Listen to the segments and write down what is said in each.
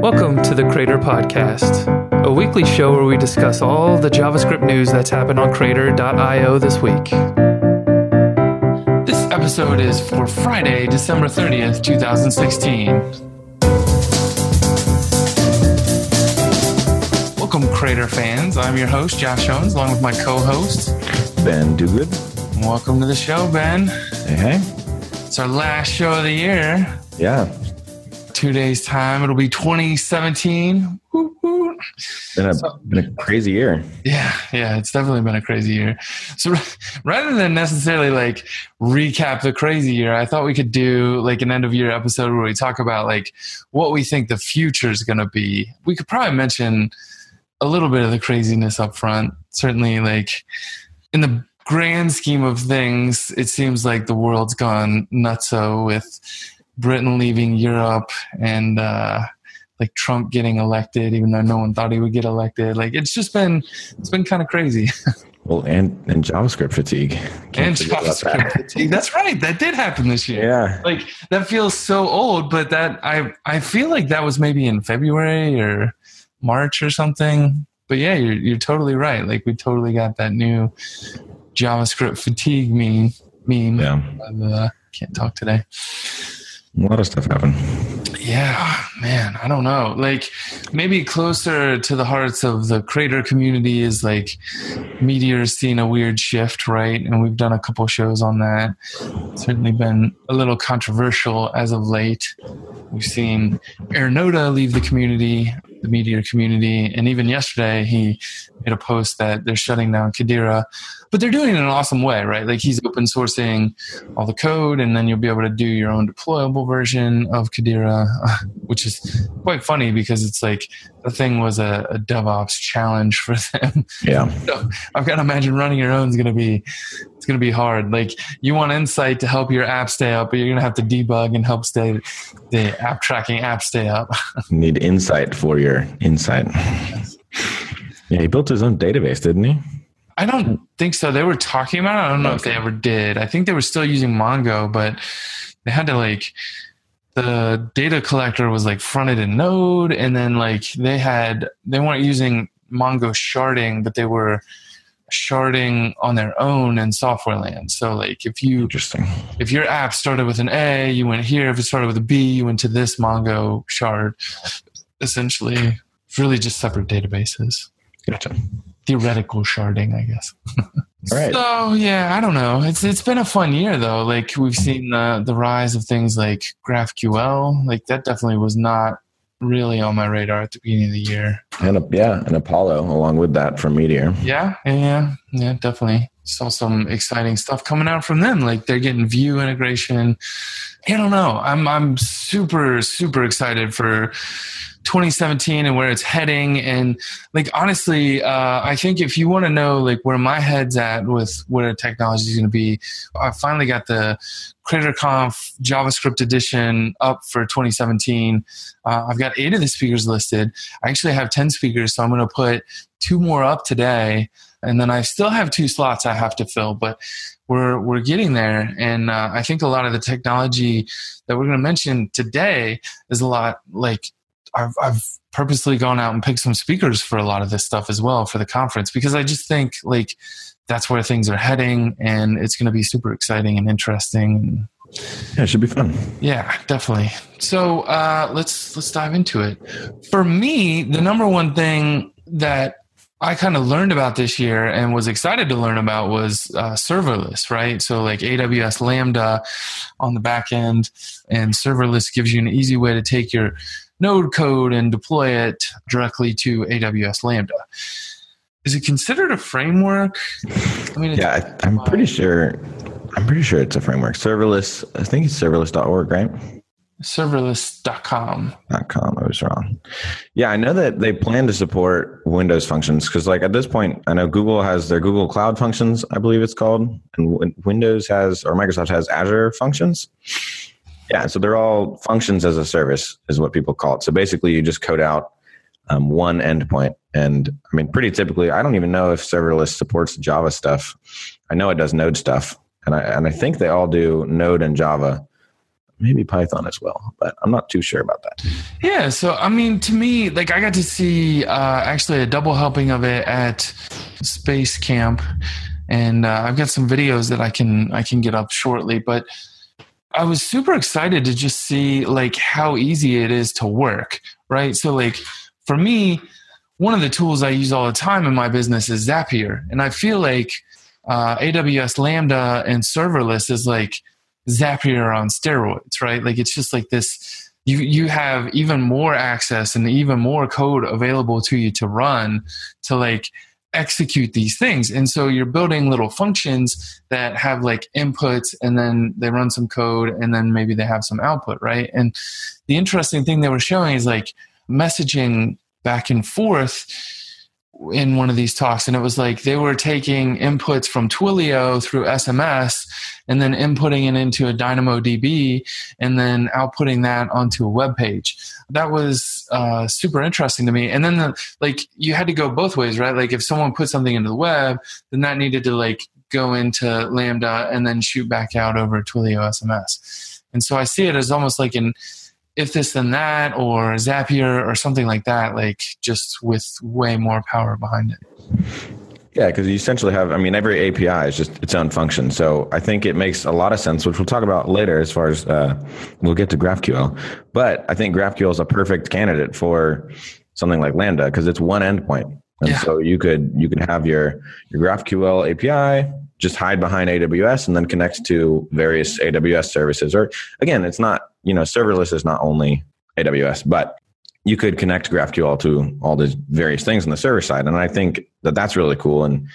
Welcome to the Crater Podcast, a weekly show where we discuss all the JavaScript news that's happened on Crater.io this week. This episode is for Friday, December 30th, 2016. Welcome, Crater fans. I'm your host, Josh Owens, along with my co host, Ben Diuguid. Welcome to the show, Ben. Hey, hey. It's our last show of the year. Yeah. Two days' time, it'll be 2017. Woo, woo. Been a, been a crazy year. Yeah, yeah, it's definitely been a crazy year. So rather than necessarily like recap the crazy year, I thought we could do like an end of year episode where we talk about like what we think the future is going to be. We could probably mention a little bit of the craziness up front. Certainly, like in the grand scheme of things, it seems like the world's gone nutso with Britain leaving Europe and uh, like Trump getting elected, even though no one thought he would get elected. Like it's just been it's been kind of crazy. Well, and and JavaScript fatigue. Can't and JavaScript that. fatigue. That's right. That did happen this year. Yeah. Like that feels so old, but that I I feel like that was maybe in February or March or something. But yeah, you're you're totally right. Like we totally got that new JavaScript fatigue meme meme. Yeah. But, uh, can't talk today. A lot of stuff happened. Yeah, man, I don't know. Like maybe closer to the hearts of the Crater community is like Meteor's seeing a weird shift, right? And we've done a couple shows on that. Certainly been a little controversial as of late. We've seen Arunoda leave the community, the Meteor community, and even yesterday he made a post that they're shutting down Kadira. But they're doing it in an awesome way, right? Like he's open sourcing all the code, and then you'll be able to do your own deployable version of Kadira, which is quite funny because it's like the thing was a, a DevOps challenge for them. Yeah. So I've got to imagine running your own is going to be it's going to be hard. Like you want Insight to help your app stay up, but you're going to have to debug and help stay the app tracking app stay up. Need insight for your insight. Yeah, he built his own database, didn't he? I don't think so. They were talking about it. I don't know if they ever did. I think they were still using Mongo, but they had to like the data collector was like fronted in Node, and then like they had they weren't using Mongo sharding, but they were sharding on their own in software land. So like if you Interesting. if your app started with an A, you went here. If it started with a B, you went to this Mongo shard. Essentially, really just separate databases. Gotcha. Theoretical sharding, I guess. All right. So yeah, I don't know. It's it's been a fun year though. Like we've seen the the rise of things like GraphQL. Like that definitely was not really on my radar at the beginning of the year. And a, yeah, and Apollo along with that from Meteor. Yeah, yeah, yeah, definitely. Saw some exciting stuff coming out from them. Like they're getting Vue integration. I don't know. I'm I'm super super excited for 2017 and where it's heading. And like honestly, uh, I think if you want to know like where my head's at with where technology is going to be, I finally got the CraterConf JavaScript edition up for 2017. Uh, I've got eight of the speakers listed. I actually have 10 speakers, so I'm going to put two more up today. And then I still have two slots I have to fill, but we're we're getting there. And uh, I think a lot of the technology that we're going to mention today is a lot like I've, I've purposely gone out and picked some speakers for a lot of this stuff as well for the conference because I just think like that's where things are heading and it's going to be super exciting and interesting. Yeah, it should be fun. Yeah, definitely. So uh, let's let's dive into it. For me, the number one thing that I kind of learned about this year and was excited to learn about was uh, serverless, right? So like AWS Lambda on the back end, and serverless gives you an easy way to take your node code and deploy it directly to AWS Lambda. Is it considered a framework? I mean, Yeah, I, I'm pretty sure. I'm pretty sure it's a framework. Serverless. I think it's serverless.org, right? serverless.com. Com. I was wrong. Yeah, I know that they plan to support Windows functions because, like, at this point, I know Google has their Google Cloud Functions, I believe it's called, and Windows has or Microsoft has Azure Functions. Yeah, so they're all functions as a service, is what people call it. So basically, you just code out um, one endpoint, and I mean, pretty typically, I don't even know if serverless supports Java stuff. I know it does Node stuff, and I and I think they all do Node and Java maybe Python as well, but I'm not too sure about that. Yeah, so I mean, to me, like I got to see uh, actually a double helping of it at Space Camp, and uh, I've got some videos that I can I can get up shortly. But I was super excited to just see like how easy it is to work, right? So like for me, one of the tools I use all the time in my business is Zapier, and I feel like uh, AWS Lambda and serverless is like Zapier on steroids, right? Like it's just like this. You you have even more access and even more code available to you to run to like execute these things. And so you're building little functions that have like inputs and then they run some code and then maybe they have some output, right? And the interesting thing they were showing is like messaging back and forth in one of these talks and it was like they were taking inputs from Twilio through SMS and then inputting it into a DynamoDB and then outputting that onto a web page. That was uh, super interesting to me. And then the, like you had to go both ways, right? Like if someone put something into the web, then that needed to like go into Lambda and then shoot back out over Twilio SMS. And so I see it as almost like an if this then that or Zapier or something like that, like just with way more power behind it. Yeah, because you essentially have, I mean, every API is just its own function. So I think it makes a lot of sense, which we'll talk about later as far as uh, we'll get to GraphQL. But I think GraphQL is a perfect candidate for something like Lambda because it's one endpoint. And yeah. so you could you could have your your GraphQL API just hide behind AWS and then connect to various AWS services. Or again, it's not you know serverless is not only AWS, but you could connect GraphQL to all the various things on the server side, and I think that that's really cool. And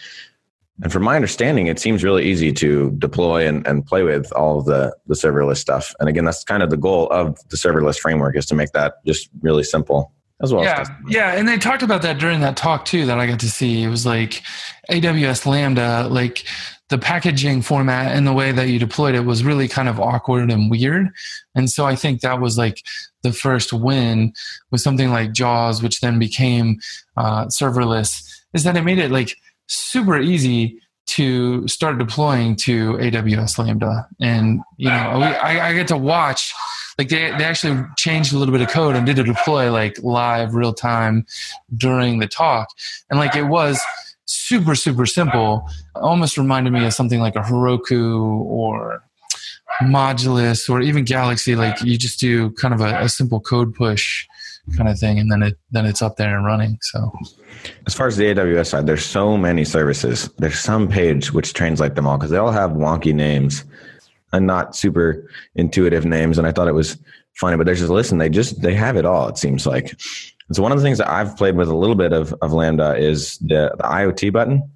and from my understanding, it seems really easy to deploy and, and play with all of the, the serverless stuff. And again, that's kind of the goal of the serverless framework is to make that just really simple as well. Yeah, yeah, and they talked about that during that talk too that I got to see. It was like AWS Lambda, like the packaging format and the way that you deployed it was really kind of awkward and weird. And so I think that was like the first win with something like JAWS, which then became uh, serverless, is that it made it like super easy to start deploying to AWS Lambda. And, you know, I, I get to watch like they, they actually changed a little bit of code and did a deploy like live real time during the talk and like it was super super simple. Almost reminded me of something like a heroku or modulus or even galaxy. Like you just do kind of a, a simple code push kind of thing and then it then it's up there and running so. As far as the aws side there's so many services. There's some page which translate them all because they all have wonky names and not super intuitive names and i thought it was funny but there's just listen they just they have it all it seems like so one of the things that I've played with a little bit of, of Lambda is the, the IoT button.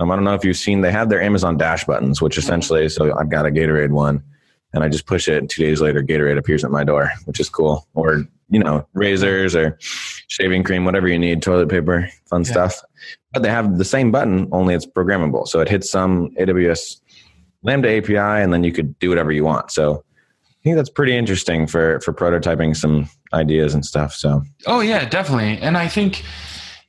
Um, I don't know if you've seen, they have their Amazon Dash buttons, which essentially, so I've got a Gatorade one and I just push it and two days later Gatorade appears at my door, which is cool. Or, you know, razors or shaving cream, whatever you need, toilet paper, fun yeah. stuff. But they have the same button, only it's programmable. So it hits some AWS Lambda API and then you could do whatever you want. So think that's pretty interesting for for prototyping some ideas and stuff. So oh yeah, definitely. And I think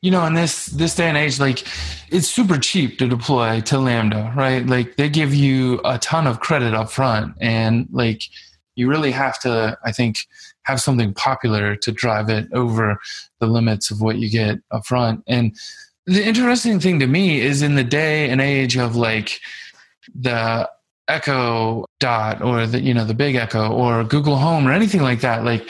you know in this this day and age, like it's super cheap to deploy to Lambda, right? Like they give you a ton of credit up front, and like you really have to, I think, have something popular to drive it over the limits of what you get up front. And the interesting thing to me is in the day and age of like the Echo Dot or the you know the Big Echo or Google Home or anything like that. Like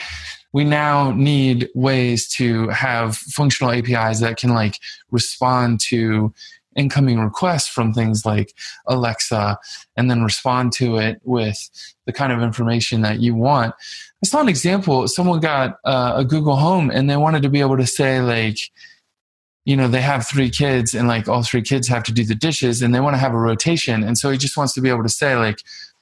we now need ways to have functional APIs that can like respond to incoming requests from things like Alexa and then respond to it with the kind of information that you want. I saw an example. Someone got uh, a Google Home and they wanted to be able to say like you know they have three kids and like all three kids have to do the dishes and they want to have a rotation. And so he just wants to be able to say like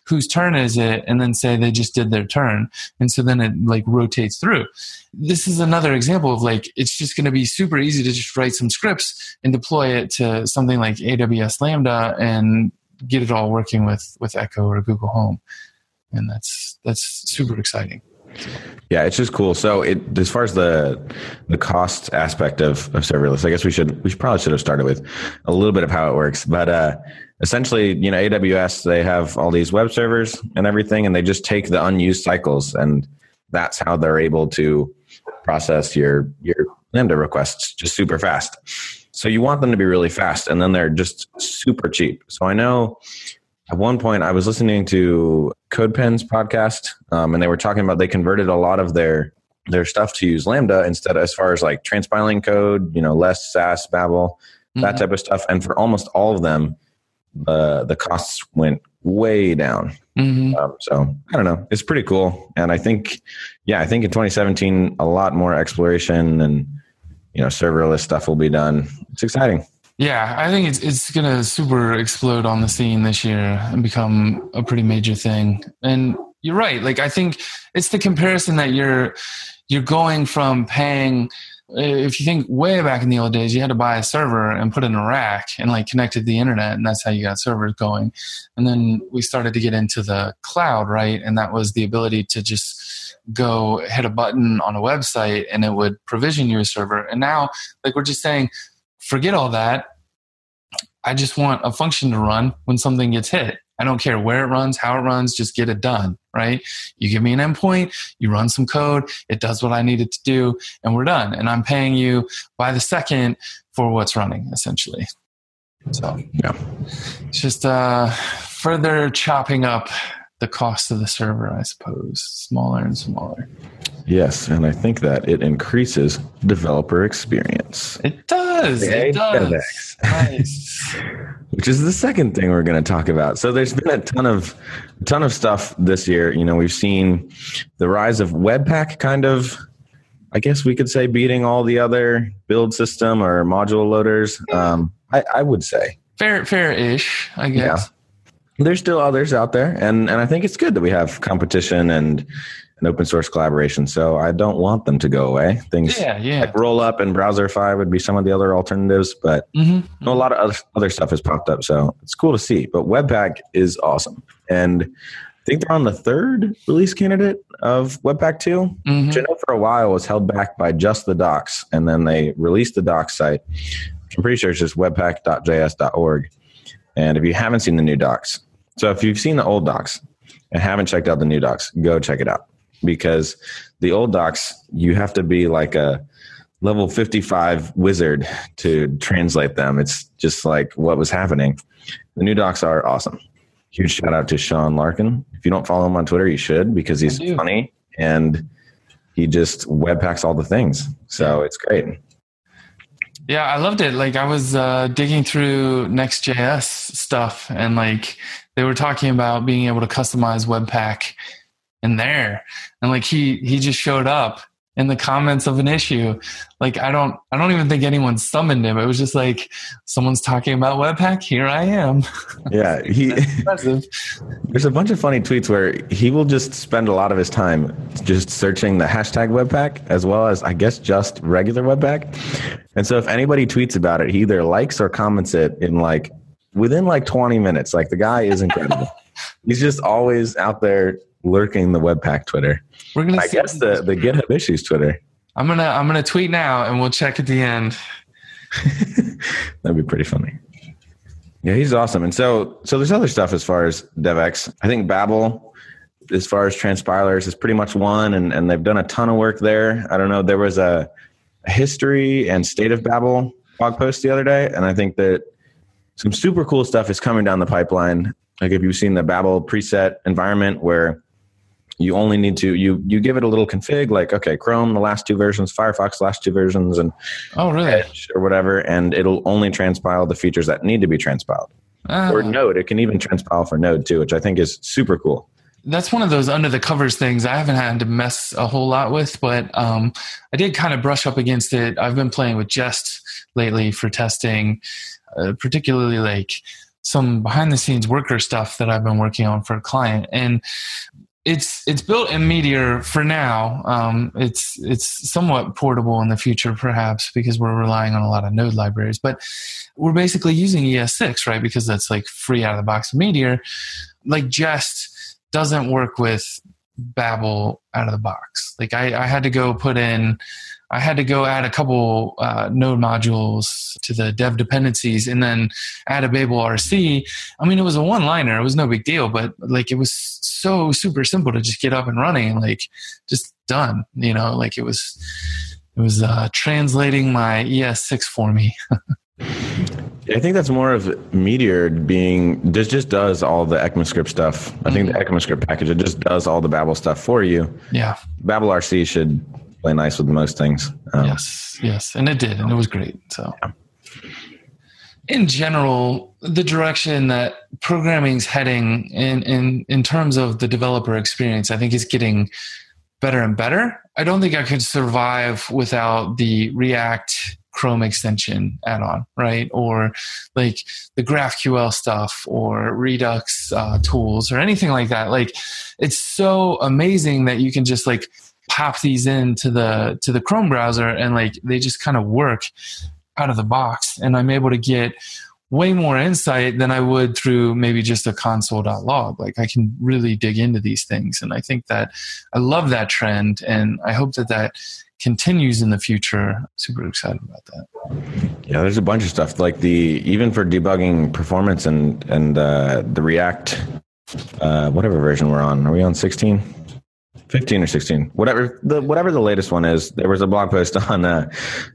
whose turn is it? And then say they just did their turn. And so then it like rotates through. This is another example of like it's just going to be super easy to just write some scripts and deploy it to something like aws lambda and get it all working with with echo or google home. And that's that's super exciting yeah, it's just cool. So it as far as the the cost aspect of, of serverless, I guess we should we should probably should have started with a little bit of how it works. But uh essentially, you know, AWS, they have all these web servers and everything, and they just take the unused cycles, and that's how they're able to process your your Lambda requests just super fast. So you want them to be really fast, and then they're just super cheap. So I know at one point I was listening to CodePen's podcast, um, and they were talking about they converted a lot of their their stuff to use Lambda instead, as far as like transpiling code, you know, less Sass, Babel, that mm-hmm. type of stuff. And for almost all of them, the the costs went way down. Mm-hmm. Um, so I don't know. It's pretty cool, and I think, yeah, I think in 2017 a lot more exploration and you know serverless stuff will be done. It's exciting. Yeah, I think it's it's gonna super explode on the scene this year and become a pretty major thing. And you're right. Like I think it's the comparison that you're you're going from paying eh, if you think way back in the old days, you had to buy a server and put it in a rack and like connected the internet, and that's how you got servers going. And then we started to get into the cloud, right? And that was the ability to just go hit a button on a website and it would provision you a server. And now, like we're just saying, forget all that. I just want a function to run when something gets hit. I don't care where it runs, how it runs, just get it done, right? You give me an endpoint, you run some code, it does what I need it to do, and we're done. And I'm paying you by the second for what's running, essentially. So, yeah, it's just uh, further chopping up the cost of the server, I suppose, smaller and smaller. Yes, and I think that it increases developer experience. It does. It does. Nice. Which is the second thing we're going to talk about. So there's been a ton of a ton of stuff this year. You know, we've seen the rise of Webpack kind of I guess we could say beating all the other build system or module loaders. Um, I, I would say fair, fair-ish, I guess. Yeah there's still others out there and and i think it's good that we have competition and an open source collaboration. So i don't want them to go away. Things yeah, yeah. like Rollup and Browserify would be some of the other alternatives but mm-hmm. a lot of other, other stuff has popped up so it's cool to see. But webpack is awesome. And i think they're on the third release candidate of webpack 2 mm-hmm. which i know for a while was held back by just the docs and then they released the docs site. Which i'm pretty sure it's just webpack.js.org and if you haven't seen the new docs so if you've seen the old docs and haven't checked out the new docs, go check it out because the old docs you have to be like a level 55 wizard to translate them. It's just like what was happening. The new docs are awesome. Huge shout out to Sean Larkin. If you don't follow him on Twitter, you should because he's funny and he just webpacks all the things. So it's great. Yeah, I loved it. Like I was uh, digging through Next.js stuff and like they were talking about being able to customize Webpack in there, and like he he just showed up in the comments of an issue. Like I don't I don't even think anyone summoned him. It was just like someone's talking about Webpack. Here I am. Yeah, he. there's a bunch of funny tweets where he will just spend a lot of his time just searching the hashtag Webpack as well as I guess just regular Webpack. And so if anybody tweets about it, he either likes or comments it in like within like 20 minutes. Like the guy is incredible. He's just always out there lurking the Webpack Twitter. We're gonna. I guess the the GitHub issues Twitter. I'm gonna I'm gonna tweet now, and we'll check at the end. That'd be pretty funny. Yeah, he's awesome. And so so there's other stuff as far as DevX. I think Babel, as far as transpilers, is pretty much won, and and they've done a ton of work there. I don't know. There was a, a history and state of Babel blog post the other day, and I think that some super cool stuff is coming down the pipeline. Like if you've seen the Babel preset environment where you only need to you you give it a little config like okay Chrome the last two versions, Firefox last two versions, and oh really Edge or whatever, and it'll only transpile the features that need to be transpiled. Oh. Or Node, it can even transpile for Node too, which I think is super cool that's one of those under the covers things I haven't had to mess a whole lot with, but um, I did kind of brush up against it. I've been playing with Jest lately for testing, uh, particularly like some behind the scenes worker stuff that I've been working on for a client, and it's it's built in Meteor for now. Um, it's it's somewhat portable in the future, perhaps, because we're relying on a lot of Node libraries. But we're basically using ES6, right? Because that's like free out of the box Meteor. Like Jest doesn't work with Babel out of the box. Like I, I had to go put in I had to go add a couple uh, node modules to the dev dependencies and then add a Babel RC. I mean, it was a one liner. It was no big deal, but like it was so super simple to just get up and running, like just done, you know, like it was, it was uh, translating my ES6 for me. I think that's more of Meteor being this just does all the ECMAScript stuff. I think the ECMAScript package it just does all the Babel stuff for you. Yeah. Babel RC should play nice with most things. Um, yes, yes, and it did, and it was great. So, yeah. in general, the direction that programming's heading in in in terms of the developer experience, I think is getting better and better. I don't think I could survive without the React Chrome extension add-on, right? Or like the GraphQL stuff or Redux uh, tools or anything like that. Like it's so amazing that you can just like pop these into the to the Chrome browser and like they just kind of work out of the box. And I'm able to get way more insight than I would through maybe just a console.log. Like I can really dig into these things. And I think that I love that trend. And I hope that that continues in the future. Super excited about that. Yeah, there's a bunch of stuff like the even for debugging performance and and uh, the React, uh, whatever version we're on. Are we on 16? 15 or 16 whatever the whatever the latest one is there was a blog post on uh,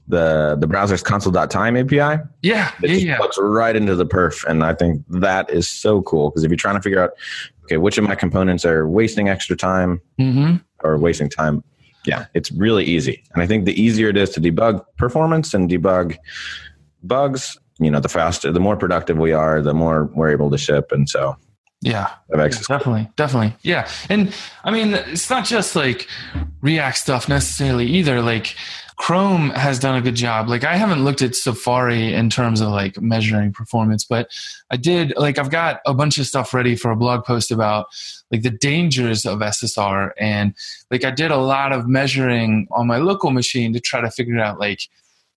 the the browser's console.time api yeah yeah, yeah. plugs right into the perf and i think that is so cool because if you're trying to figure out okay which of my components are wasting extra time mm-hmm. or wasting time yeah, it's really easy. And I think the easier it is to debug performance and debug bugs, you know, the faster, the more productive we are, the more we're able to ship. And so, yeah, yeah definitely, definitely, yeah. And I mean, it's not just like React stuff necessarily either. Like Chrome has done a good job. Like I haven't looked at Safari in terms of like measuring performance, but I did like I've got a bunch of stuff ready for a blog post about like the dangers of SSR and like I did a lot of measuring on my local machine to try to figure out like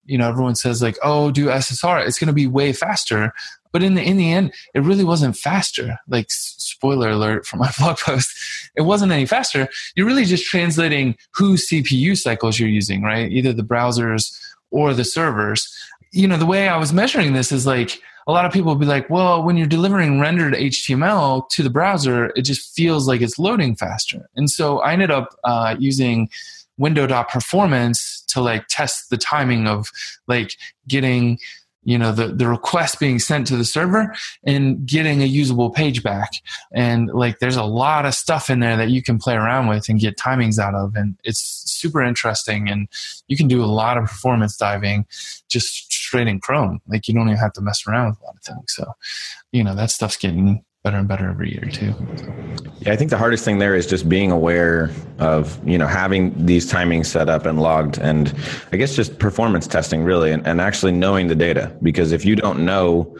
you know everyone says like oh do SSR it's going to be way faster but in the in the end it really wasn't faster. Like spoiler alert for my blog post it wasn't any faster. You're really just translating whose cpu cycles you're using right? Either the browsers or the servers. You know the way i was measuring this is like a lot of people will be like well when you're delivering rendered html to the browser it just feels like it's loading faster. And so i ended up uh, using window.performance to like test the timing of like getting you know the, the request being sent to the server and getting a usable page back. And like there's a lot of stuff in there that you can play around with and get timings out of. And it's super interesting and you can do a lot of performance diving just straight in chrome. Like you don't even have to mess around with a lot of things. So you know that stuff's getting better and better every year too. Yeah, I think the hardest thing there is just being aware of you know having these timings set up and logged, and I guess just performance testing really, and, and actually knowing the data. Because if you don't know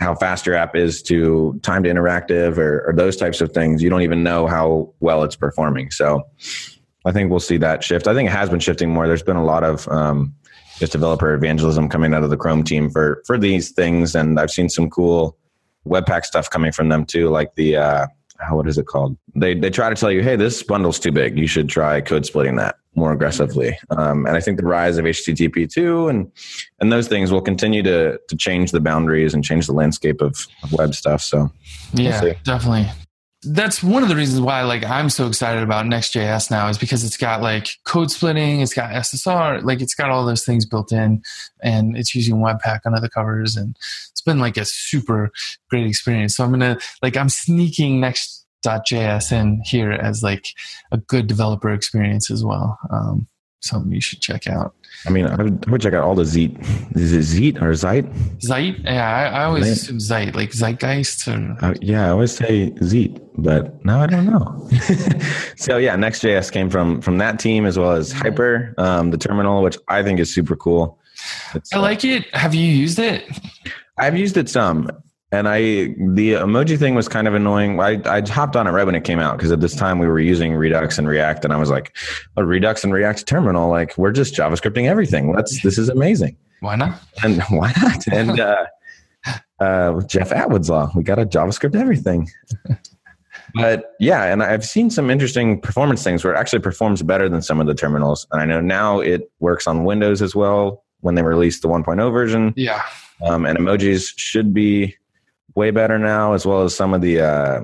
how fast your app is to time to interactive or, or those types of things, you don't even know how well it's performing. So I think we'll see that shift. I think it has been shifting more. There's been a lot of um, just developer evangelism coming out of the Chrome team for for these things, and I've seen some cool Webpack stuff coming from them too, like the uh, how what is it called? They they try to tell you, hey, this bundle's too big. You should try code splitting that more aggressively. Um, and I think the rise of HTTP two and and those things will continue to to change the boundaries and change the landscape of, of web stuff. So yeah, we'll definitely that's one of the reasons why like I'm so excited about Next.js now is because it's got like code splitting, it's got SSR, like it's got all those things built in, and it's using Webpack on other covers, and it's been like a super great experience. So I'm gonna like I'm sneaking Next.js in here as like a good developer experience as well. Um, something you should check out. I mean, I would, I would check out all the Zeet. Is it Zeet or Zeit? Zeit? Yeah, I, I always Man. assume Zeit, like Zeitgeist. Or... Uh, yeah, I always say Zeet, but now I don't know. so yeah, Next.js came from from that team as well as Hyper, um, the terminal, which I think is super cool. It's, I like it. Have you used it? I've used it some. And I, the emoji thing was kind of annoying. I, I hopped on it right when it came out because at this time we were using Redux and React, and I was like, a Redux and React terminal, like we're just JavaScripting everything. Let's, this is amazing. Why not? And why not? And uh, uh, Jeff Atwood's law, we got to JavaScript everything. but yeah, and I've seen some interesting performance things where it actually performs better than some of the terminals. And I know now it works on Windows as well when they released the 1.0 version. Yeah. Um, and emojis should be way better now, as well as some of the uh,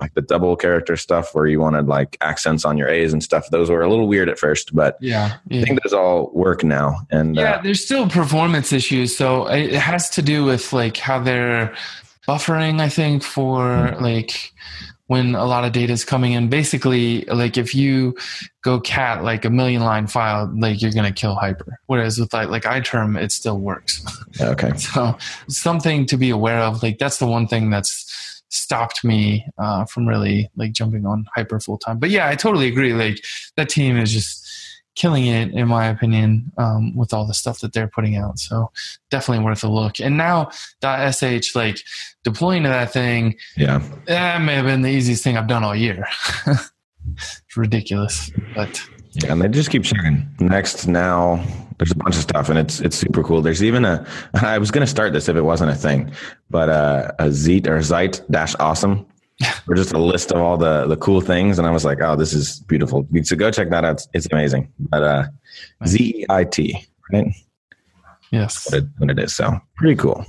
like the double character stuff where you wanted like accents on your A's and stuff. Those were a little weird at first, but Yeah. yeah. I think those all work now. And Yeah, uh, there's still performance issues. So it it has to do with like how they're buffering, I think, for like when a lot of data is coming in. Basically, like if you go cat like a million line file, like you're gonna kill hyper. Whereas with like like iTerm, it still works. okay, So something to be aware of. Like that's the one thing that's stopped me uh, from really like jumping on hyper full time. But yeah, I totally agree. Like that team is just killing it in my opinion um, with all the stuff that they're putting out. So definitely worth a look. And now .sh like deploying to that thing yeah, that may have been the easiest thing I've done all year. it's ridiculous, but yeah, and they just keep checking. Next, now there's a bunch of stuff, and it's it's super cool. There's even a. I was going to start this if it wasn't a thing, but uh, a Zeet or Zeit dash awesome. or just a list of all the the cool things, and I was like, oh, this is beautiful. So go check that out. It's, it's amazing. But uh, Z E I T, right? yes. What it, what it is. So pretty cool.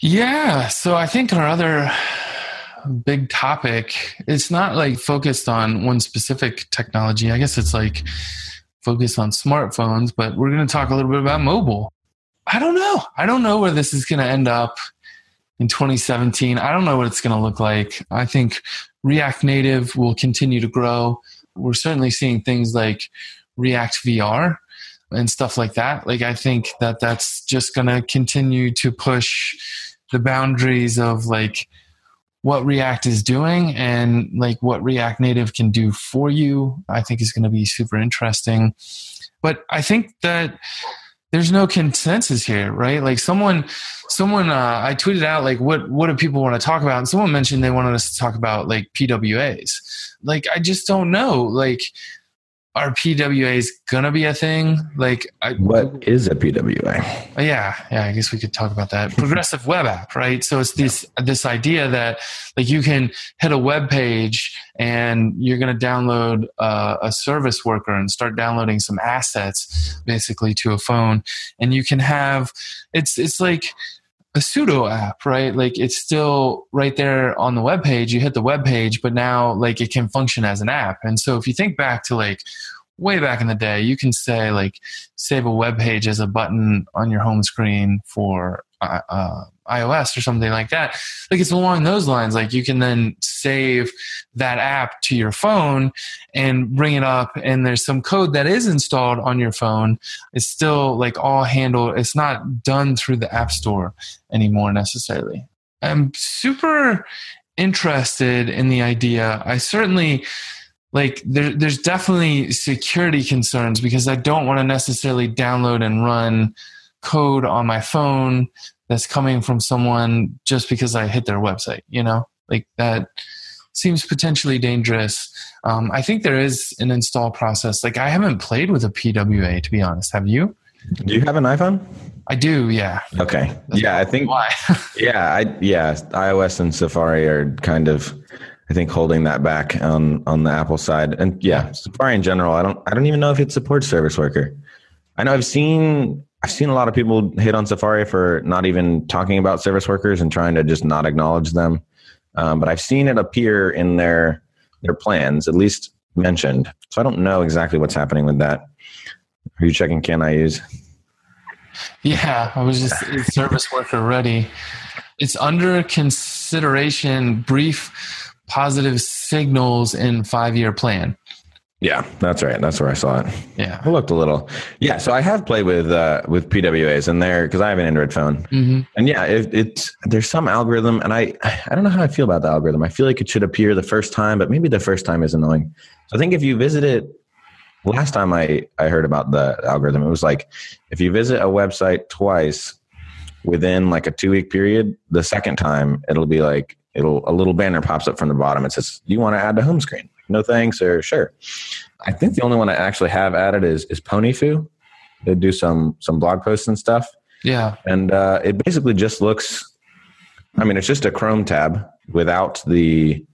Yeah. So I think our other big topic, it's not like focused on one specific technology. I guess it's like focused on smartphones, but we're going to talk a little bit about mobile. I don't know. I don't know where this is going to end up in 2017. I don't know what it's going to look like. I think React Native will continue to grow. We're certainly seeing things like React VR and stuff like that. Like I think that that's just going to continue to push the boundaries of like what React is doing and like what React Native can do for you. I think is going to be super interesting. But I think that there's no consensus here, right? Like someone, someone, uh, I tweeted out like, what, what do people want to talk about? And someone mentioned they wanted us to talk about like PWAs. Like, I just don't know. Like, are PWAs gonna be a thing? Like, I, What is a PWA? yeah, yeah. I guess we could talk about that. Progressive web app, right? So it's this this idea that like you can hit a web page and you're going to download uh, a service worker and start downloading some assets, basically to a phone, and you can have it's it's like a pseudo app, right? Like it's still right there on the web page. You hit the web page, but now like it can function as an app. And so if you think back to like way back in the day, you can say like save a web page as a button on your home screen for uh, uh, iOS or something like that. Like it's along those lines. Like you can then save that app to your phone and bring it up, and there's some code that is installed on your phone. It's still like all handled. It's not done through the App Store anymore necessarily. I'm super interested in the idea. I certainly like there, there's definitely security concerns because I don't want to necessarily download and run code on my phone that's coming from someone just because I hit their website. You know, like that seems potentially dangerous. Um, I think there is an install process. Like I haven't played with a PWA to be honest. Have you? Do you have an iPhone? I do. Yeah. Okay. Yeah, I think. Why? Yeah, I yeah, iOS and Safari are kind of, I think, holding that back on on the Apple side. And yeah, Safari in general, I don't I don't even know if it supports Service Worker. I know I've seen I've seen a lot of people hit on Safari for not even talking about service workers and trying to just not acknowledge them. Um, but I've seen it appear in their their plans, at least mentioned. So I don't know exactly what's happening with that. Are you checking? Can I use? Yeah, I was just it's service worker ready. It's under consideration brief positive signals in five year plan. Yeah, that's right. That's where I saw it. Yeah. I looked a little. Yeah, so I have played with uh, with PWAs in there because I have an Android phone, hmm and yeah, it, it's there's some algorithm, and I I don't know how I feel about the algorithm. I feel like it should appear the first time, but maybe the first time is annoying. So I think if you visit it, last time I I heard about the algorithm, it was like if you visit a website twice within like a two week period, the second time it'll be like it'll a little banner pops up from the bottom. It says, "Do you want to add to home screen?" No thanks, or sure. I think the only one I actually have added is is Ponyfoo. They do some some blog posts and stuff, Yeah. and uh, it basically just looks. I mean, it's just a Chrome tab, without the.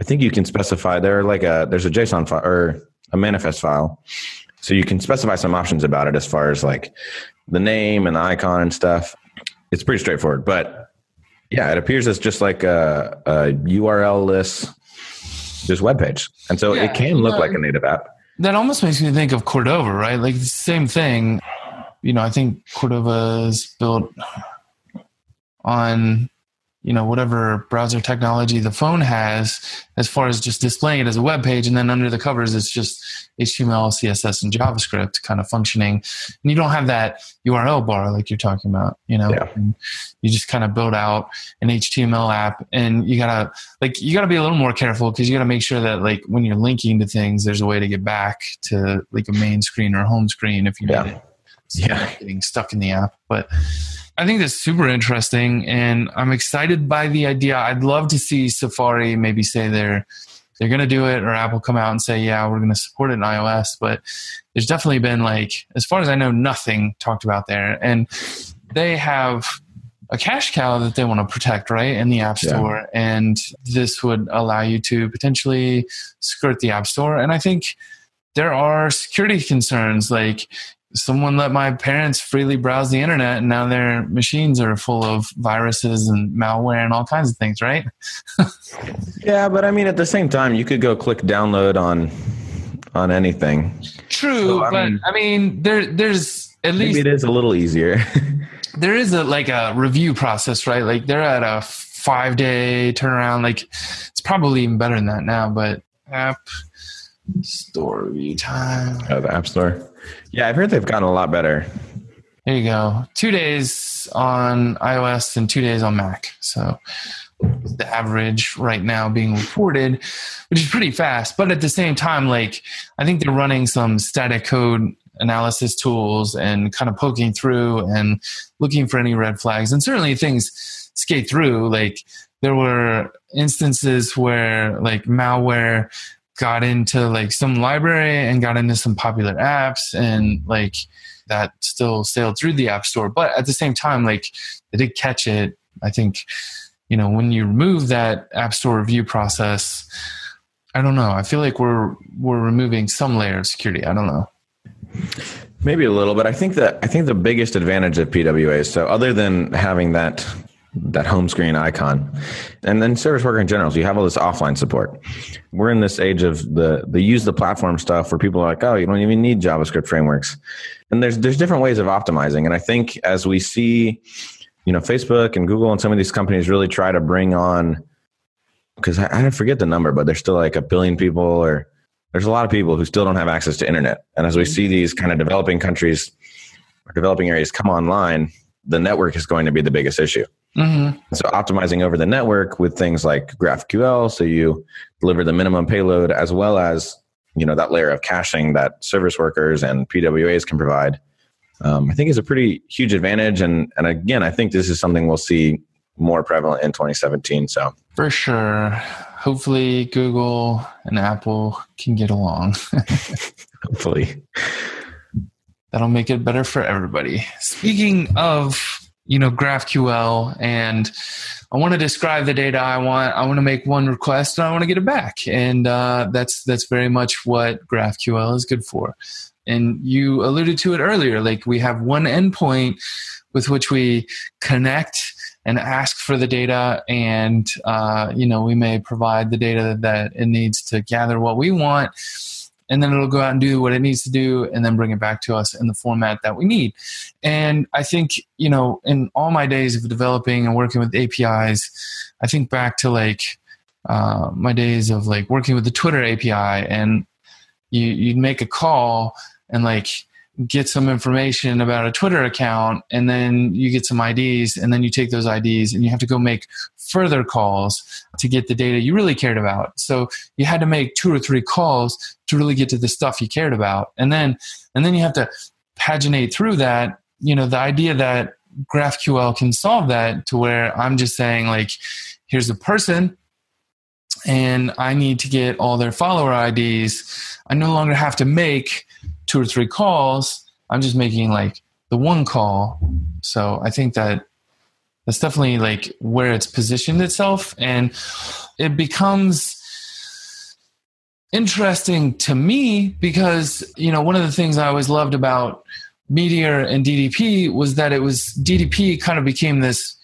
I think you can specify there like a there's a JSON file or a manifest file, so you can specify some options about it as far as like the name and the icon and stuff. It's pretty straightforward, but yeah, it appears as just like a, a URL list, just web page, and so Yeah, it can look like um, a native app. That almost makes me think of Cordova, right? Like the same thing. You know, I think Cordova is built on, you know, whatever browser technology the phone has as far as just displaying it as a web page. And then under the covers, it's just HTML, CSS, and JavaScript kind of functioning. And you don't have that URL bar like you're talking about, you know? Yeah. And you just kind of build out an HTML app and you gotta, like, you gotta be a little more careful because you gotta make sure that, like, when you're linking to things, there's a way to get back to, like, a main screen or home screen if you Yeah. need it. So you're not getting stuck in the app. But I think that's super interesting, and I'm excited by the idea. I'd love to see Safari maybe say they're they're going to do it, or Apple come out and say, "Yeah, we're going to support it in iOS." But there's definitely been like, as far as I know, nothing talked about there, and they have a cash cow that they want to protect, right, in the App Yeah. Store, and this would allow you to potentially skirt the App Store, and I think there are security concerns like someone let my parents freely browse the internet and now their machines are full of viruses and malware and all kinds of things right Yeah, but I mean, at the same time, you could go click download on on anything. true So, I but mean- i mean there there's at Maybe least it is a little easier. there is a like a review process right like they're at a five day turnaround like it's probably even better than that now but app store review time oh, the App Store. Yeah, I've heard they've gotten a lot better. There you go. Two days on iOS and two days on Mac. So the average right now being reported, which is pretty fast. But at the same time, like I think they're running some static code analysis tools and kind of poking through and looking for any red flags. And certainly things skate through. Like there were instances where like malware got into like some library and got into some popular apps and like that still sailed through the app store. But at the same time like they did catch it. I think you know when you remove that app store review process i don't know. I feel like we're we're removing some layer of security. I don't know. Maybe a little, but I think that I think the biggest advantage of PWA. So other than having that that home screen icon, and then service worker in general, so you have all this offline support. We're in this age of the the use the platform stuff where people are like, oh, you don't even need JavaScript frameworks, and there's there's different ways of optimizing. And I think as we see, you know, Facebook and Google and some of these companies really try to bring on, because I, I forget the number, but there's still like a billion people or there's a lot of people who still don't have access to internet. And as we see these kind of developing countries or developing areas come online, the network is going to be the biggest issue. Mm-hmm. So optimizing over the network with things like GraphQL, so you deliver the minimum payload as well as you know that layer of caching that service workers and PWAs can provide. Um, I think is a pretty huge advantage, and and again, I think this is something we'll see more prevalent in 2017. So for sure hopefully google and apple can get along hopefully, that'll make it better for everybody. Speaking of, you know, GraphQL and I want to describe the data I want. I want to make one request and I want to get it back. And uh, that's that's very much what GraphQL is good for. And you alluded to it earlier. Like we have one endpoint with which we connect and ask for the data, and uh, you know we may provide the data that it needs to gather what we want and then it'll go out and do what it needs to do and then bring it back to us in the format that we need. And i think you know in all my days of developing and working with apis i think back to like uh, my days of like working with the twitter api and you you'd make a call and like get some information about a twitter account and then you get some ids and then you take those ids and you have to go make further calls to get the data you really cared about. So you had to make two or three calls to really get to the stuff you cared about. And then and then you have to paginate through that you know the idea that graphql can solve that to where i'm just saying like here's a person and i need to get all their follower ids i no longer have to make two or three calls. I'm just making like the one call. So i think that That's definitely like where it's positioned itself, and it becomes interesting to me because you know one of the things I always loved about Meteor and DDP was that it was DDP kind of became this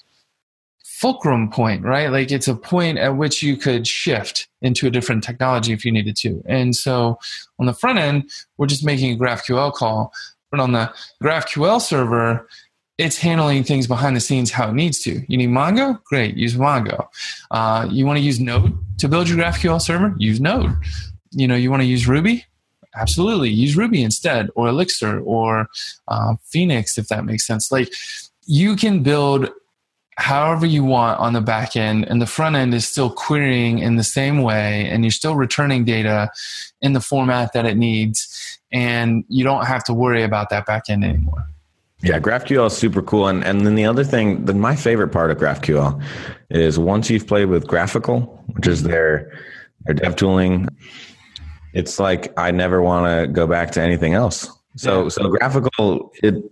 fulcrum point, right? Like it's a point at which you could shift into a different technology if you needed to. And so on the front end, we're just making a GraphQL call, but on the GraphQL server, it's handling things behind the scenes how it needs to. You need Mongo? Great, use Mongo. Uh, you want to use Node to build your GraphQL server? Use Node. You know, you want to use Ruby? Absolutely, use Ruby instead, or Elixir, or uh, Phoenix, if that makes sense. Like, you can build however you want on the back end and the front end is still querying in the same way and you're still returning data in the format that it needs and you don't have to worry about that back end anymore yeah graphql is super cool and, and then the other thing then my favorite part of graphql is once you've played with GraphiQL which is their their dev tooling it's like i never want to go back to anything else so yeah. so GraphiQL it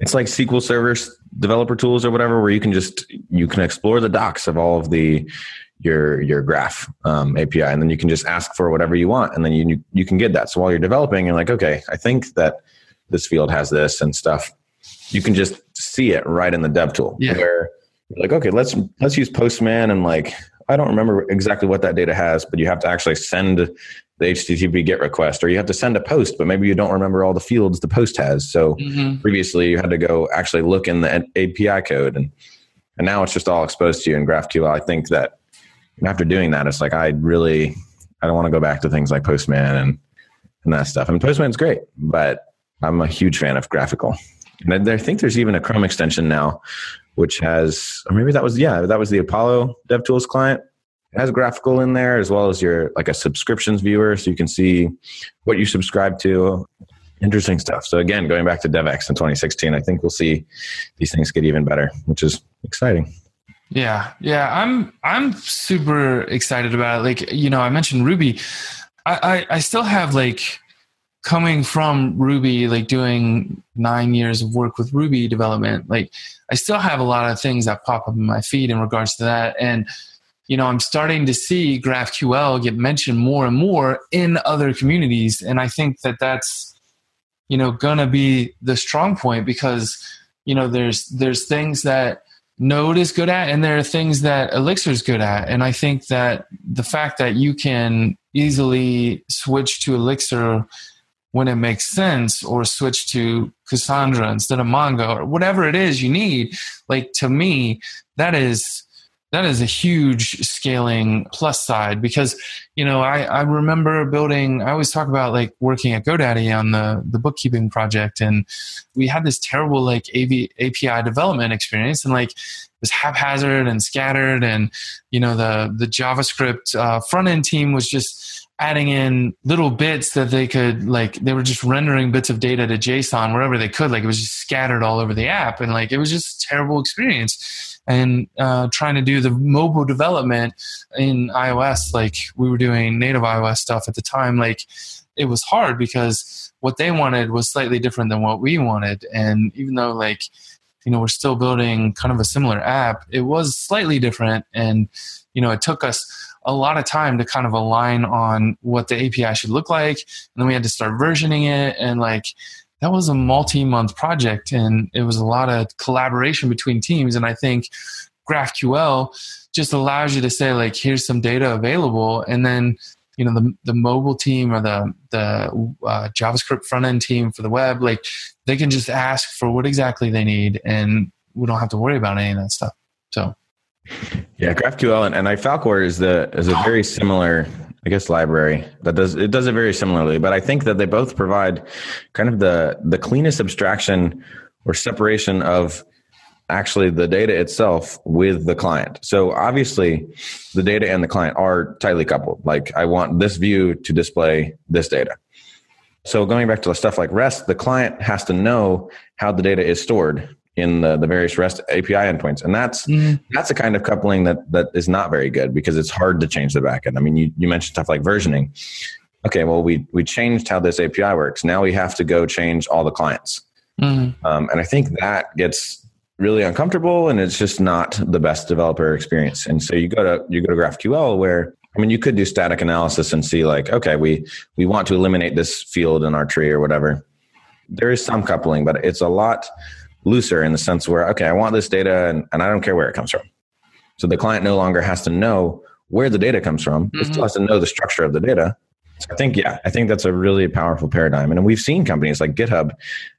it's like sql servers developer tools or whatever where you can just you can explore the docs of all of the your your graph um, API, and then you can just ask for whatever you want, and then you you can get that. So while you're developing, you're like, okay, I think that this field has this and stuff. You can just see it right in the dev tool. Yeah. Where you're like, okay, let's let's use Postman, and like I don't remember exactly what that data has, but you have to actually send the HTTP GET request, or you have to send a post, but maybe you don't remember all the fields the post has. So mm-hmm. previously, you had to go actually look in the API code, and and now it's just all exposed to you in GraphQL. I think that after doing that, it's like I really I don't want to go back to things like Postman and and that stuff. I mean, Postman's great, but I'm a huge fan of GraphiQL. And I think there's even a Chrome extension now, which has, or maybe that was, yeah, that was the Apollo DevTools client it has GraphiQL in there as well as your like a subscriptions viewer, so you can see what you subscribe to. Interesting stuff. So again, going back to DevX in 2016, I think we'll see these things get even better, which is exciting. Yeah, yeah, I'm I'm super excited about it. Like you know, I mentioned Ruby. I, I, I still have like coming from Ruby, like doing nine years of work with Ruby development. Like I still have a lot of things that pop up in my feed in regards to that, and you know, I'm starting to see GraphQL get mentioned more and more in other communities. And I think that that's, you know, gonna be the strong point because, you know, there's, there's things that Node is good at and there are things that Elixir is good at. And I think that the fact that you can easily switch to Elixir when it makes sense or switch to Cassandra instead of Mongo or whatever it is you need, like to me, that is, that is a huge scaling plus side because you know I, I remember building i always talk about like working at godaddy on the the bookkeeping project and we had this terrible like AV, api development experience and like it was haphazard and scattered and you know the the javascript uh, front end team was just adding in little bits that they could like they were just rendering bits of data to json wherever they could. Like it was just scattered all over the app and like it was just a terrible experience and uh, trying to do the mobile development in iOS, like we were doing native iOS stuff at the time, like it was hard because what they wanted was slightly different than what we wanted. And even though, like, you know, we're still building kind of a similar app, it was slightly different. And, you know, it took us a lot of time to kind of align on what the API should look like. And then we had to start versioning it and, like, that was a multi-month project and it was a lot of collaboration between teams. And i think graphql just allows you to say like here's some data available. And then you know the, the mobile team or the the uh, javascript front end team for the web like they can just ask for what exactly they need and we don't have to worry about any of that stuff. So. Yeah graphql and, and ifalcor is the is a very similar I guess library that does it does it very similarly, but I think that they both provide kind of the the cleanest abstraction or separation of actually the data itself with the client. So obviously the data and the client are tightly coupled. Like I want this view to display this data. So going back to the stuff like REST, the client has to know how the data is stored in the, the various REST API endpoints. And that's mm-hmm. that's a kind of coupling that that is not very good because it's hard to change the backend. I mean, you, you mentioned stuff like versioning. Okay, well, we we changed how this API works. Now we have to go change all the clients. Mm-hmm. Um, and I think that gets really uncomfortable and it's just not the best developer experience. And so you go to you go to GraphQL where I mean you could do static analysis and see like okay we we want to eliminate this field in our tree or whatever. There is some coupling, but it's a lot looser in the sense where okay I want this data and, and I don't care where it comes from. So the client no longer has to know where the data comes from. Mm-hmm. It still mm-hmm. has to know the structure of the data. So I think, yeah, I think that's a really powerful paradigm. And we've seen companies like GitHub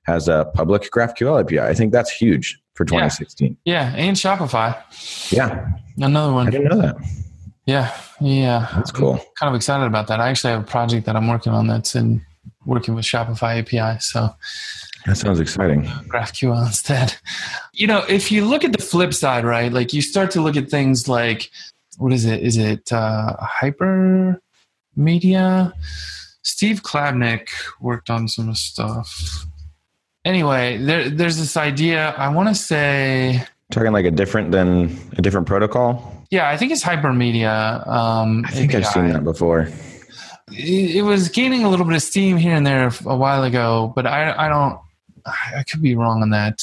has a public GraphQL API. I think that's huge for 2016. Yeah, yeah and Shopify. Yeah. Another one. I didn't know that. Yeah, yeah. That's cool. I'm kind of excited about that. I actually have a project that I'm working on that's in working with Shopify API. So that sounds exciting. GraphQL instead. You know, if you look at the flip side, right? Like you start to look at things like what is it? Is it uh, hyper media? Steve Klabnik worked on some stuff. Anyway, there, there's this idea. I want to say talking like a different than a different protocol. Yeah, I think it's hypermedia. Um, I think API. I've seen that before. It, it, was gaining a little bit of steam here and there a while ago, but I, I don't. I could be wrong on that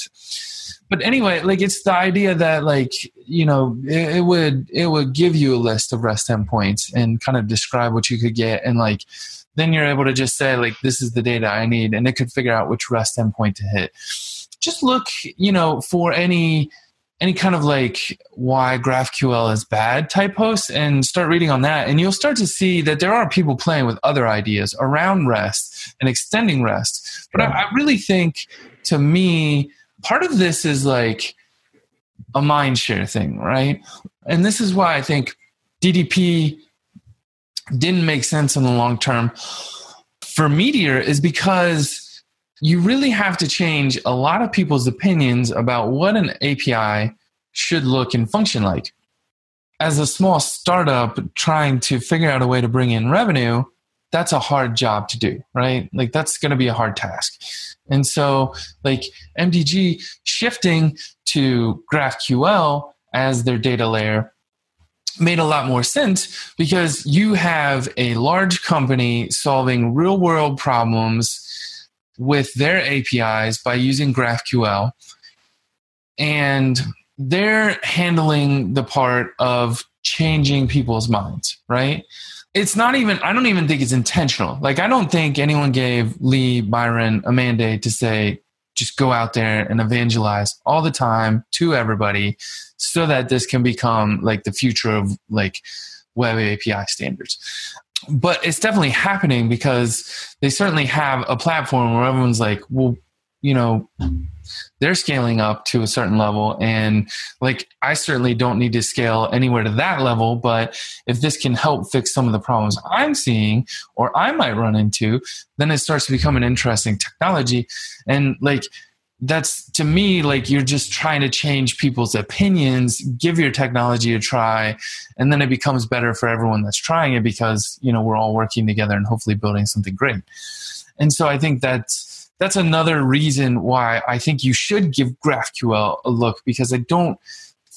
but anyway, like it's the idea that like you know it, it, would it would give you a list of REST endpoints and kind of describe what you could get, and like then you're able to just say like this is the data I need, and it could figure out which REST endpoint to hit. Just look, you know, for any any kind of like why GraphQL is bad type posts and start reading on that. And you'll start to see that there are people playing with other ideas around REST and extending REST. But I, I really think to me, part of this is like a mind share thing, right? And this is why I think DDP didn't make sense in the long term for Meteor is because you really have to change a lot of people's opinions about what an API should look and function like. As a small startup trying to figure out a way to bring in revenue, that's a hard job to do, right? Like that's going to be a hard task. And so like MDG shifting to GraphQL as their data layer made a lot more sense because you have a large company solving real world problems with their APIs by using GraphQL. And they're handling the part of changing people's minds, right? it's not even i don't even think it's intentional like i don't think anyone gave lee byron a mandate to say just go out there and evangelize all the time to everybody so that this can become like the future of like web api standards but it's definitely happening because they certainly have a platform where everyone's like well you know they're scaling up to a certain level. And like i certainly don't need to scale anywhere to that level but if this can help fix some of the problems i'm seeing or i might run into then it starts to become an interesting technology. And like that's to me like you're just trying to change people's opinions give your technology a try and then it becomes better for everyone that's trying it because you know we're all working together and hopefully building something great and so i think that's that's another reason why I think you should give GraphQL a look because I don't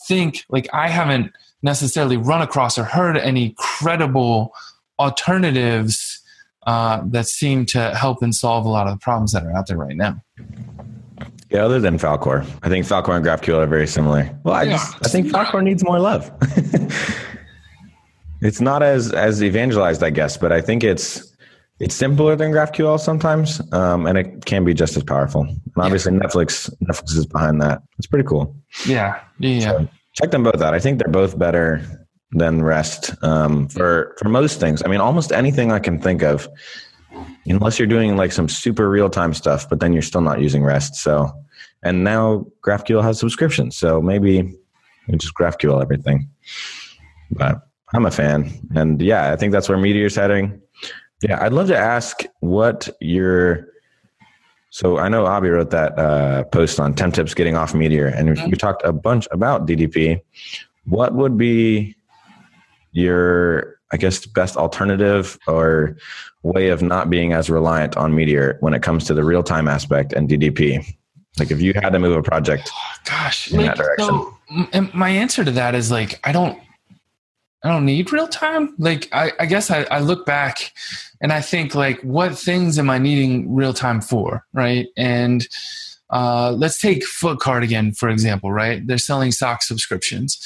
think, like, I haven't necessarily run across or heard any credible alternatives uh, that seem to help and solve a lot of the problems that are out there right now. Yeah, other than Falcor, I think Falcor and GraphQL are very similar. Well, I just I think Falcor needs more love. it's not as as evangelized, I guess, but I think it's it's simpler than GraphQL sometimes, um, and it can be just as powerful. And obviously, yeah. Netflix Netflix is behind that. It's pretty cool. Yeah, yeah. So check them both out. I think they're both better than REST um, for for most things. I mean, almost anything I can think of, unless you're doing like some super real time stuff, but then you're still not using REST. So, and now GraphQL has subscriptions, so maybe just GraphQL everything. But I'm a fan, and yeah, I think that's where Meteor's heading. Yeah, I'd love to ask what your. So I know Abhi wrote that uh, post on 10 tips getting off Meteor, and mm-hmm. you talked a bunch about DDP. What would be your, I guess, best alternative or way of not being as reliant on Meteor when it comes to the real time aspect and DDP? Like if you had to move a project, gosh, in like, that direction. So my answer to that is like I don't I don't need real time. Like I, I guess I, I, look back and I think like what things am I needing real time for, right? And uh, let's take Foot again for example, right? They're selling sock subscriptions.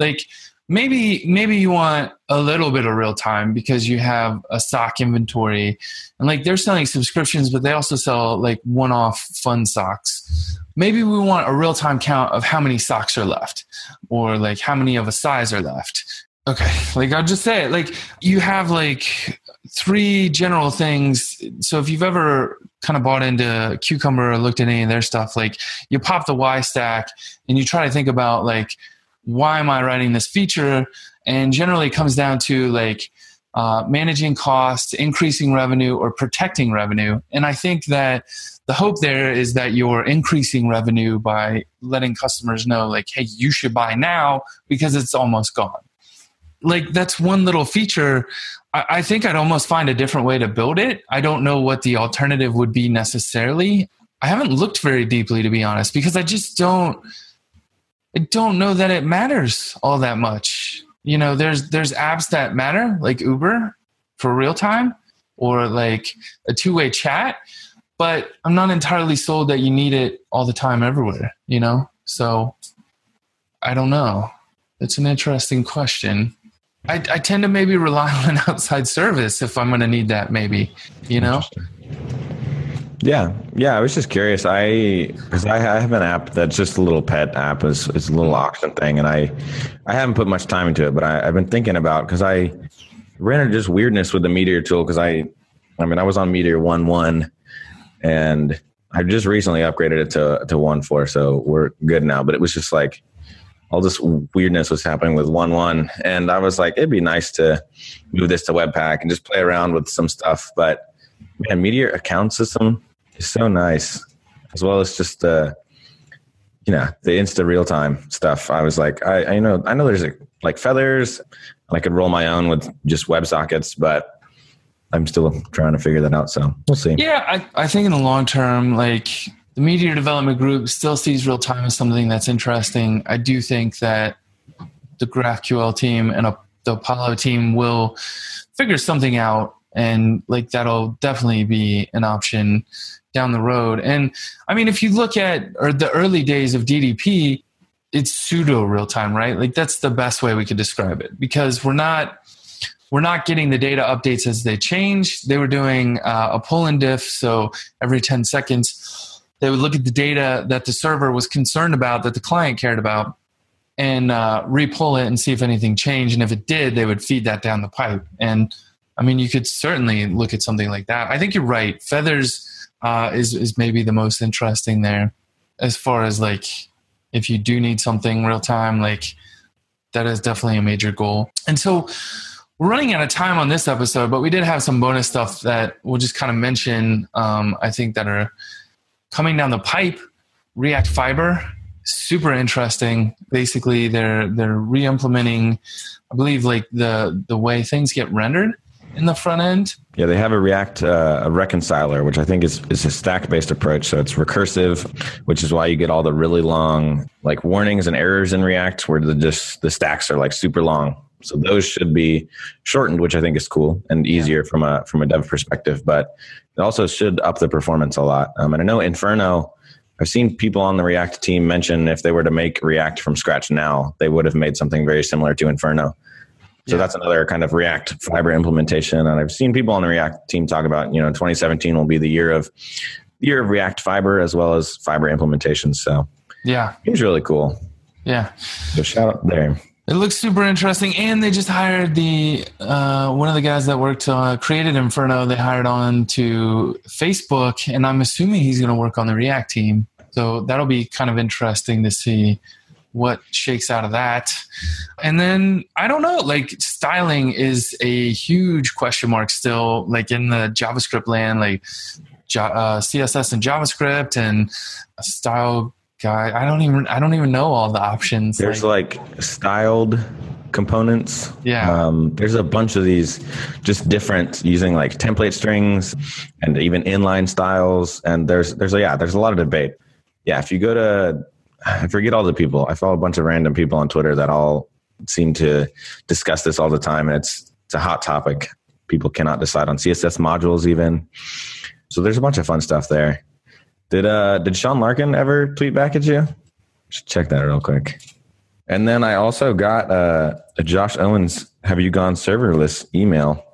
Like maybe maybe you want a little bit of real time because you have a sock inventory. And like they're selling subscriptions but they also sell like one off fun socks. Maybe we want a real time count of how many socks are left or like how many of a size are left. Okay like i'll just say it. Like you have like three general things. So if you've ever kind of bought into cucumber or looked at any of their stuff like you pop the y stack and you try to think about like why am I writing this feature? And generally comes down to like uh, managing costs, increasing revenue, or protecting revenue. And I think that the hope there is that you're increasing revenue by letting customers know, like, hey, you should buy now because it's almost gone. Like, that's one little feature. I, I think I'd almost find a different way to build it. I don't know what the alternative would be necessarily. I haven't looked very deeply, to be honest, because I just don't I don't know that it matters all that much. You know, there's there's apps that matter, like Uber for real time, or like a two way chat. But I'm not entirely sold that you need it all the time everywhere. You know, so I don't know. It's an interesting question. I, I tend to maybe rely on an outside service if I'm going to need that. Maybe you know. Yeah, yeah. I was just curious. I because I, have an app that's just a little pet app. It's, it's a little auction thing, and I I haven't put much time into it, but I, have been thinking about because I ran into just weirdness with the Meteor tool because I I mean I was on Meteor one one, and I just recently upgraded it to to one four, so we're good now. But it was just like all this weirdness was happening with one one, and I was like, it'd be nice to move this to Webpack and just play around with some stuff, but. Man, Meteor account system is so nice, as well as just the, you know, the insta real time stuff. I was like, I, I know, I know there's a, like feathers. And I could roll my own with just WebSockets, but I'm still trying to figure that out. So we'll see. Yeah, I, I think in the long term, like the Meteor development group still sees real time as something that's interesting. I do think that the GraphQL team and a, the Apollo team will figure something out, and like that'll definitely be an option down the road. And I mean, if you look at or the early days of DDP, it's pseudo real time, right? Like that's the best way we could describe it because we're not we're not getting the data updates as they change. They were doing uh, a pull and diff, so every 10 seconds they would look at the data that the server was concerned about, that the client cared about, and uh, repull it and see if anything changed. And if it did, they would feed that down the pipe. And I mean, you could certainly look at something like that. I think you're right. Feathers uh, is is maybe the most interesting there, as far as like if you do need something real time, like that is definitely a major goal. And so we're running out of time on this episode, but we did have some bonus stuff that we'll just kind of mention. Um, I think that are coming down the pipe. React Fiber, super interesting. Basically, they're they're re-implementing, I believe, like the the way things get rendered in the front end. Yeah, they have a React uh, a reconciler, which I think is is a stack based approach. So it's recursive, which is why you get all the really long like warnings and errors in React, where the just the stacks are like super long. So those should be shortened, which I think is cool and easier yeah. from a from a dev perspective. But it also should up the performance a lot. Um, and I know Inferno. I've seen people on the React team mention if they were to make React from scratch now, they would have made something very similar to Inferno. So yeah. that's another kind of React Fiber implementation. And I've seen people on the React team talk about, you know, 2017 will be the year of year of React Fiber as well as Fiber implementations. So yeah, it's really cool. Yeah. So shout out there. It looks super interesting, and they just hired the uh, one of the guys that worked uh, created Inferno. They hired on to Facebook, and I'm assuming he's going to work on the React team. So that'll be kind of interesting to see what shakes out of that. And then I don't know, like styling is a huge question mark still, like in the JavaScript land, like uh, CSS and JavaScript and style guy. I don't even I don't even know all the options. There's like, like styled components. Yeah. Um, there's a bunch of these just different using like template strings and even inline styles. And there's there's a yeah, there's a lot of debate. Yeah, if you go to I forget all the people. I follow a bunch of random people on Twitter that all seem to discuss this all the time, and it's it's a hot topic. People cannot decide on CSS modules even. So there's a bunch of fun stuff there. Did uh did Sean Larkin ever tweet back at you? Just check that real quick. And then I also got uh, a Josh Owens "Have you gone serverless?" email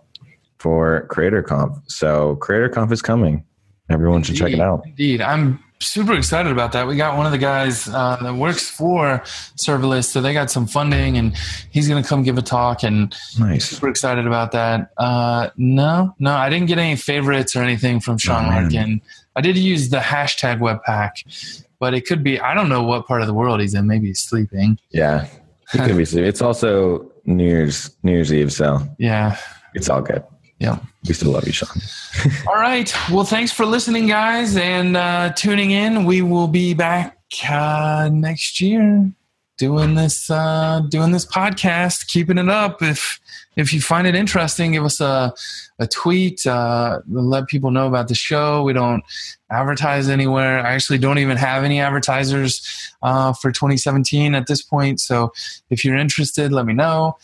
for CraterConf. So CraterConf is coming. Everyone should check it out. Indeed, I'm super excited about that. We got one of the guys uh, that works for serverless, so they got some funding, and he's going to come give a talk. And Nice. super excited about that. Uh, no, no, I didn't get any favorites or anything from Sean Oh. Larkin. I did use the hashtag Webpack, but it could be I don't know what part of the world he's in. Maybe he's sleeping. Yeah, it could be. sleeping. It's also New Year's New Year's Eve, so Yeah, it's all good. yeah. We still love you, Sean. All right. Well, thanks for listening, guys, and uh, tuning in. We will be back uh, next year doing this uh, doing this podcast, keeping it up. If if you find it interesting, give us a a tweet. Uh, let people know about the show. We don't advertise anywhere. I actually don't even have any advertisers uh, for 2017 at this point. So if you're interested, let me know.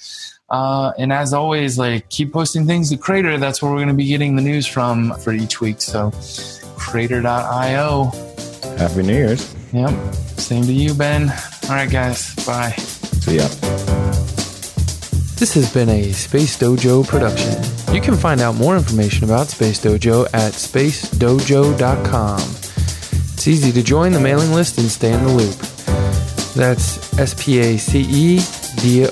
Uh, and as always, like keep posting things to Crater. That's where we're going to be getting the news from for each week. So crater.io. Happy New Year's. Yep. Same to you, Ben. All right, guys. Bye. See ya. This has been a Space Dojo production. You can find out more information about Space Dojo at spacedojo.com. It's easy to join the mailing list and stay in the loop. That's S P A C E D